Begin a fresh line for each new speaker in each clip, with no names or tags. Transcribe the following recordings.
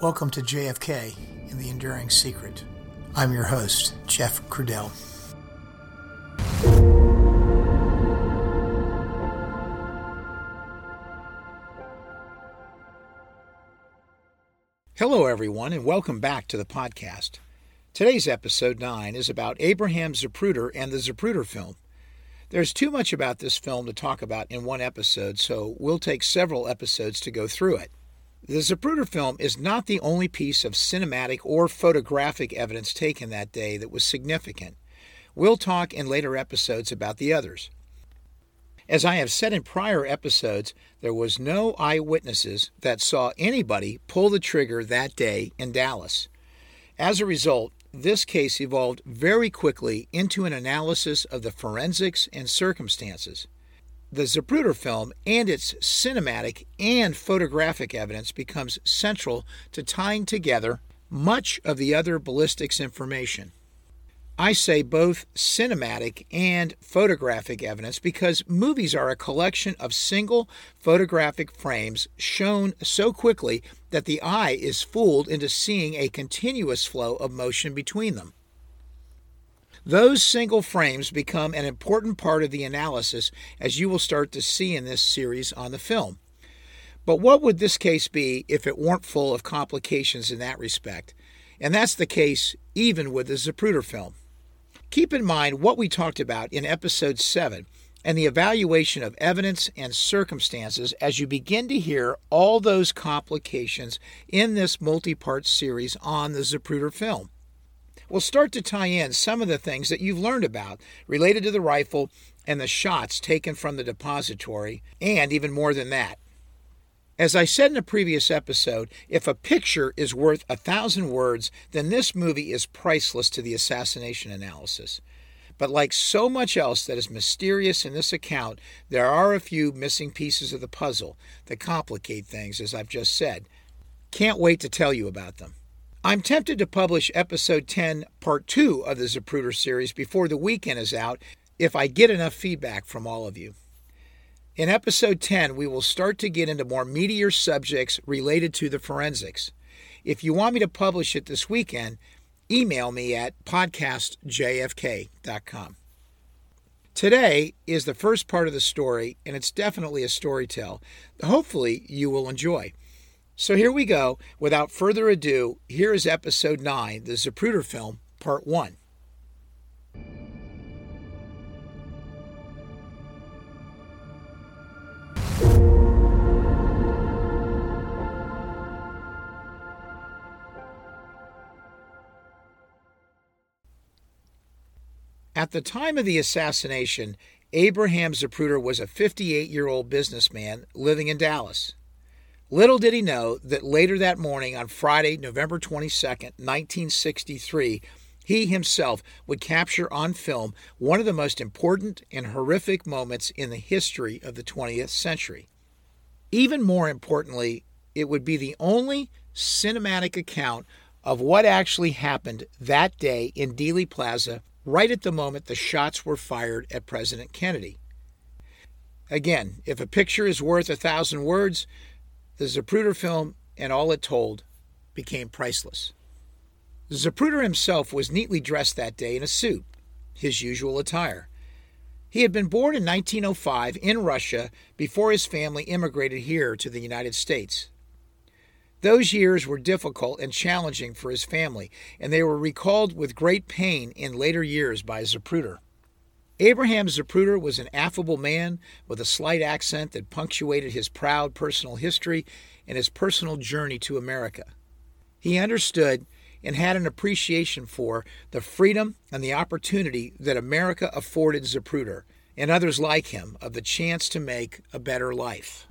Welcome to JFK in the Enduring Secret. I'm your host, Jeff Crudell. Hello, everyone, and welcome back to the podcast. Today's episode 9 is about Abraham Zapruder and the Zapruder film. There's too much about this film to talk about in one episode, so we'll take several episodes to go through it. The Zapruder film is not the only piece of cinematic or photographic evidence taken that day that was significant. We'll talk in later episodes about the others. As I have said in prior episodes, there was no eyewitnesses that saw anybody pull the trigger that day in Dallas. As a result, this case evolved very quickly into an analysis of the forensics and circumstances. The Zapruder film and its cinematic and photographic evidence becomes central to tying together much of the other ballistics information. I say both cinematic and photographic evidence because movies are a collection of single photographic frames shown so quickly that the eye is fooled into seeing a continuous flow of motion between them. Those single frames become an important part of the analysis, as you will start to see in this series on the film. But what would this case be if it weren't full of complications in that respect? And that's the case even with the Zapruder film. Keep in mind what we talked about in episode 7 and the evaluation of evidence and circumstances as you begin to hear all those complications in this multi part series on the Zapruder film will start to tie in some of the things that you've learned about related to the rifle and the shots taken from the depository, and even more than that. As I said in a previous episode, if a picture is worth a thousand words, then this movie is priceless to the assassination analysis. But like so much else that is mysterious in this account, there are a few missing pieces of the puzzle that complicate things, as I've just said. Can't wait to tell you about them. I'm tempted to publish episode 10, part 2 of the Zapruder series before the weekend is out if I get enough feedback from all of you. In episode 10, we will start to get into more meatier subjects related to the forensics. If you want me to publish it this weekend, email me at podcastjfk.com. Today is the first part of the story, and it's definitely a story tell. Hopefully, you will enjoy. So here we go. Without further ado, here is episode 9, the Zapruder film, part 1. At the time of the assassination, Abraham Zapruder was a 58 year old businessman living in Dallas. Little did he know that later that morning, on Friday, November 22nd, 1963, he himself would capture on film one of the most important and horrific moments in the history of the 20th century. Even more importantly, it would be the only cinematic account of what actually happened that day in Dealey Plaza, right at the moment the shots were fired at President Kennedy. Again, if a picture is worth a thousand words, the Zapruder film and all it told became priceless. Zapruder himself was neatly dressed that day in a suit, his usual attire. He had been born in 1905 in Russia before his family immigrated here to the United States. Those years were difficult and challenging for his family, and they were recalled with great pain in later years by Zapruder. Abraham Zapruder was an affable man with a slight accent that punctuated his proud personal history and his personal journey to America. He understood and had an appreciation for the freedom and the opportunity that America afforded Zapruder and others like him of the chance to make a better life.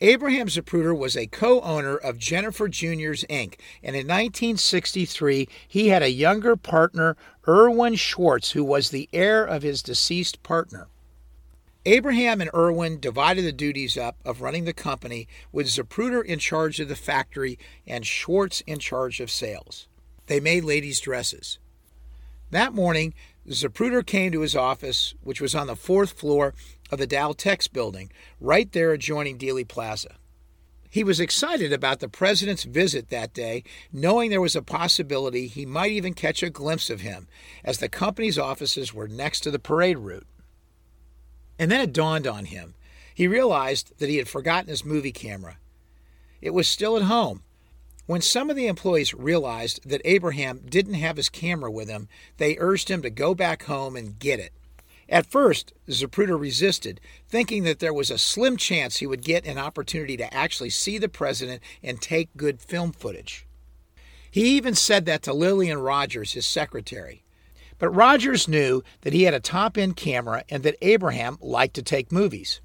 Abraham Zapruder was a co owner of Jennifer Juniors Inc., and in 1963 he had a younger partner, Irwin Schwartz, who was the heir of his deceased partner. Abraham and Irwin divided the duties up of running the company, with Zapruder in charge of the factory and Schwartz in charge of sales. They made ladies' dresses. That morning, Zapruder came to his office, which was on the fourth floor of the Daltex building, right there adjoining Dealey Plaza. He was excited about the president's visit that day, knowing there was a possibility he might even catch a glimpse of him, as the company's offices were next to the parade route. And then it dawned on him. He realized that he had forgotten his movie camera. It was still at home. When some of the employees realized that Abraham didn't have his camera with him, they urged him to go back home and get it. At first, Zapruder resisted, thinking that there was a slim chance he would get an opportunity to actually see the president and take good film footage. He even said that to Lillian Rogers, his secretary. But Rogers knew that he had a top end camera and that Abraham liked to take movies.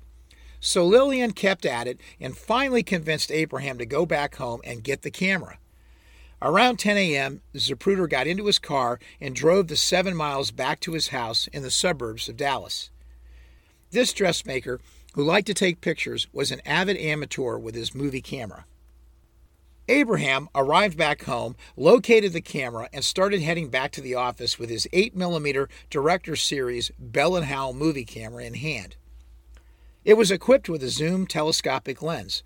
So Lillian kept at it and finally convinced Abraham to go back home and get the camera. Around 10 a.m., Zapruder got into his car and drove the seven miles back to his house in the suburbs of Dallas. This dressmaker, who liked to take pictures, was an avid amateur with his movie camera. Abraham arrived back home, located the camera, and started heading back to the office with his 8mm Director Series Bell & Howell movie camera in hand. It was equipped with a zoom telescopic lens.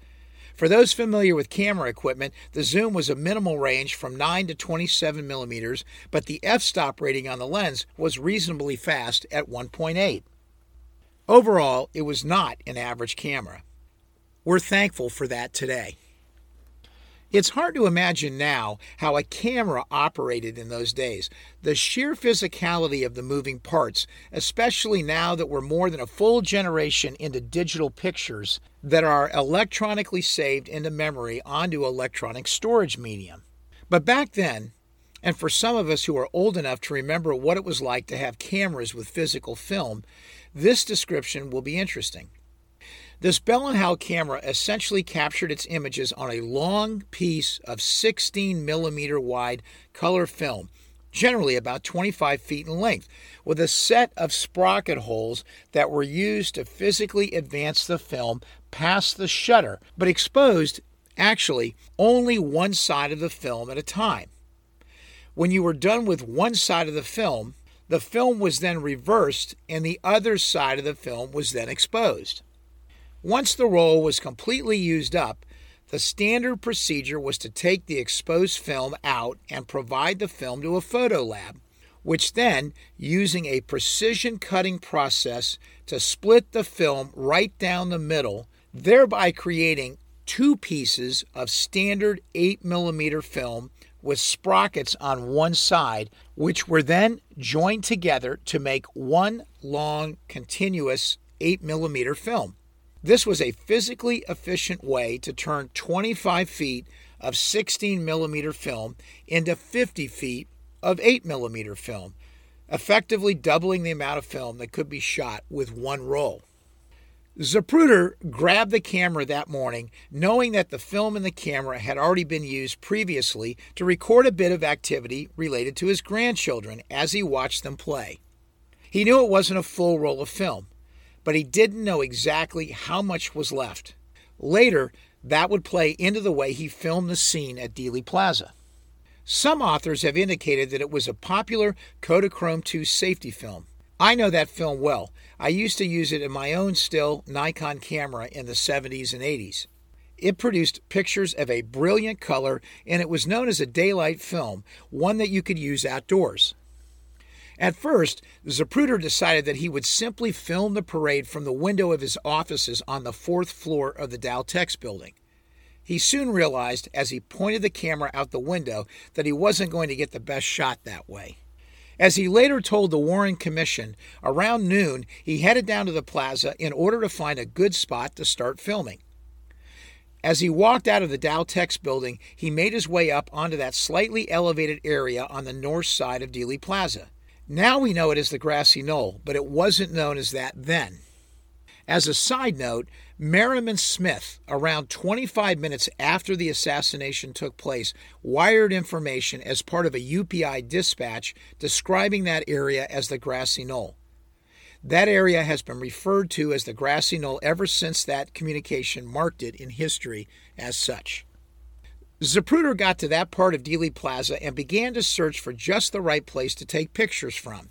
For those familiar with camera equipment, the zoom was a minimal range from 9 to 27 millimeters, but the f stop rating on the lens was reasonably fast at 1.8. Overall, it was not an average camera. We're thankful for that today. It's hard to imagine now how a camera operated in those days. The sheer physicality of the moving parts, especially now that we're more than a full generation into digital pictures that are electronically saved into memory onto electronic storage medium. But back then, and for some of us who are old enough to remember what it was like to have cameras with physical film, this description will be interesting. This Bell & Howell camera essentially captured its images on a long piece of 16 millimeter wide color film, generally about 25 feet in length, with a set of sprocket holes that were used to physically advance the film past the shutter, but exposed actually only one side of the film at a time. When you were done with one side of the film, the film was then reversed and the other side of the film was then exposed. Once the roll was completely used up, the standard procedure was to take the exposed film out and provide the film to a photo lab, which then, using a precision cutting process to split the film right down the middle, thereby creating two pieces of standard 8mm film with sprockets on one side, which were then joined together to make one long, continuous 8mm film. This was a physically efficient way to turn 25 feet of 16 millimeter film into 50 feet of 8 millimeter film, effectively doubling the amount of film that could be shot with one roll. Zapruder grabbed the camera that morning, knowing that the film in the camera had already been used previously to record a bit of activity related to his grandchildren as he watched them play. He knew it wasn't a full roll of film, but he didn't know exactly how much was left. Later, that would play into the way he filmed the scene at Dealey Plaza. Some authors have indicated that it was a popular Kodachrome 2 safety film. I know that film well. I used to use it in my own still Nikon camera in the 70s and 80s. It produced pictures of a brilliant color and it was known as a daylight film, one that you could use outdoors. At first, Zapruder decided that he would simply film the parade from the window of his offices on the fourth floor of the Daltex building. He soon realized, as he pointed the camera out the window, that he wasn't going to get the best shot that way. As he later told the Warren Commission, around noon he headed down to the plaza in order to find a good spot to start filming. As he walked out of the Daltex building, he made his way up onto that slightly elevated area on the north side of Dealey Plaza. Now we know it as the grassy knoll, but it wasn't known as that then. As a side note, Merriman Smith, around 25 minutes after the assassination took place, wired information as part of a UPI dispatch describing that area as the grassy knoll. That area has been referred to as the grassy knoll ever since that communication marked it in history as such. Zapruder got to that part of Dealey Plaza and began to search for just the right place to take pictures from.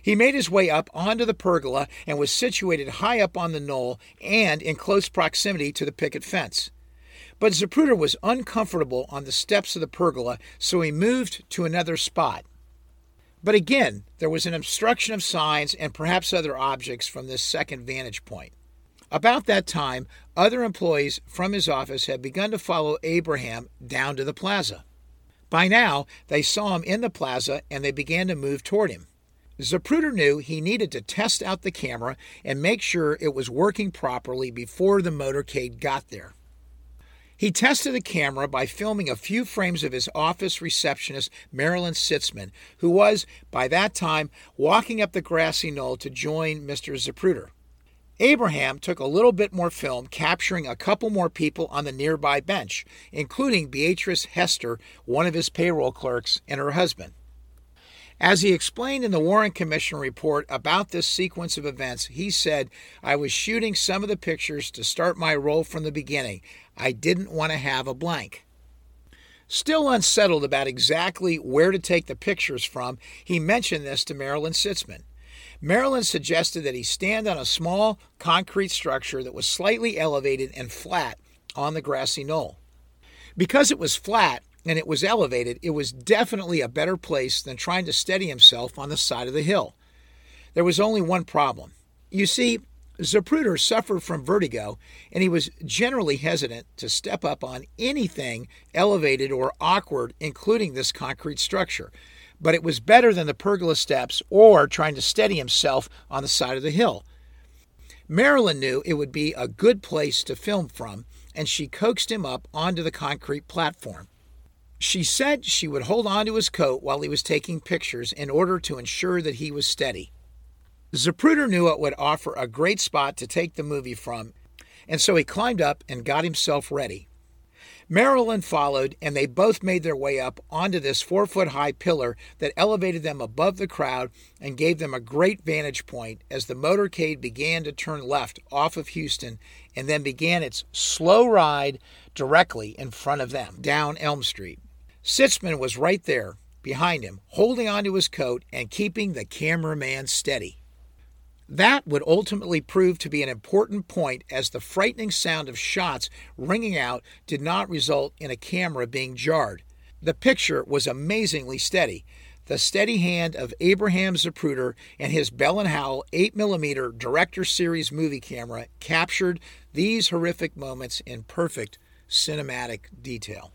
He made his way up onto the pergola and was situated high up on the knoll and in close proximity to the picket fence. But Zapruder was uncomfortable on the steps of the pergola, so he moved to another spot. But again, there was an obstruction of signs and perhaps other objects from this second vantage point. About that time, other employees from his office had begun to follow Abraham down to the plaza. By now, they saw him in the plaza and they began to move toward him. Zapruder knew he needed to test out the camera and make sure it was working properly before the motorcade got there. He tested the camera by filming a few frames of his office receptionist, Marilyn Sitzman, who was, by that time, walking up the grassy knoll to join Mr. Zapruder. Abraham took a little bit more film, capturing a couple more people on the nearby bench, including Beatrice Hester, one of his payroll clerks, and her husband. As he explained in the Warren Commission report about this sequence of events, he said, I was shooting some of the pictures to start my role from the beginning. I didn't want to have a blank. Still unsettled about exactly where to take the pictures from, he mentioned this to Marilyn Sitzman. Marilyn suggested that he stand on a small concrete structure that was slightly elevated and flat on the grassy knoll. Because it was flat and it was elevated, it was definitely a better place than trying to steady himself on the side of the hill. There was only one problem. You see, Zapruder suffered from vertigo, and he was generally hesitant to step up on anything elevated or awkward, including this concrete structure but it was better than the pergola steps or trying to steady himself on the side of the hill. Marilyn knew it would be a good place to film from, and she coaxed him up onto the concrete platform. She said she would hold on to his coat while he was taking pictures in order to ensure that he was steady. Zapruder knew it would offer a great spot to take the movie from, and so he climbed up and got himself ready. Marilyn followed, and they both made their way up onto this four foot high pillar that elevated them above the crowd and gave them a great vantage point as the motorcade began to turn left off of Houston and then began its slow ride directly in front of them down Elm Street. Sitzman was right there behind him, holding onto his coat and keeping the cameraman steady. That would ultimately prove to be an important point as the frightening sound of shots ringing out did not result in a camera being jarred. The picture was amazingly steady. The steady hand of Abraham Zapruder and his Bell and Howell 8mm Director Series movie camera captured these horrific moments in perfect cinematic detail.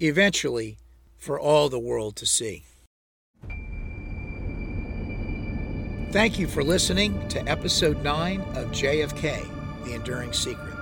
Eventually, for all the world to see. Thank you for listening to episode 9 of JFK The Enduring Secret.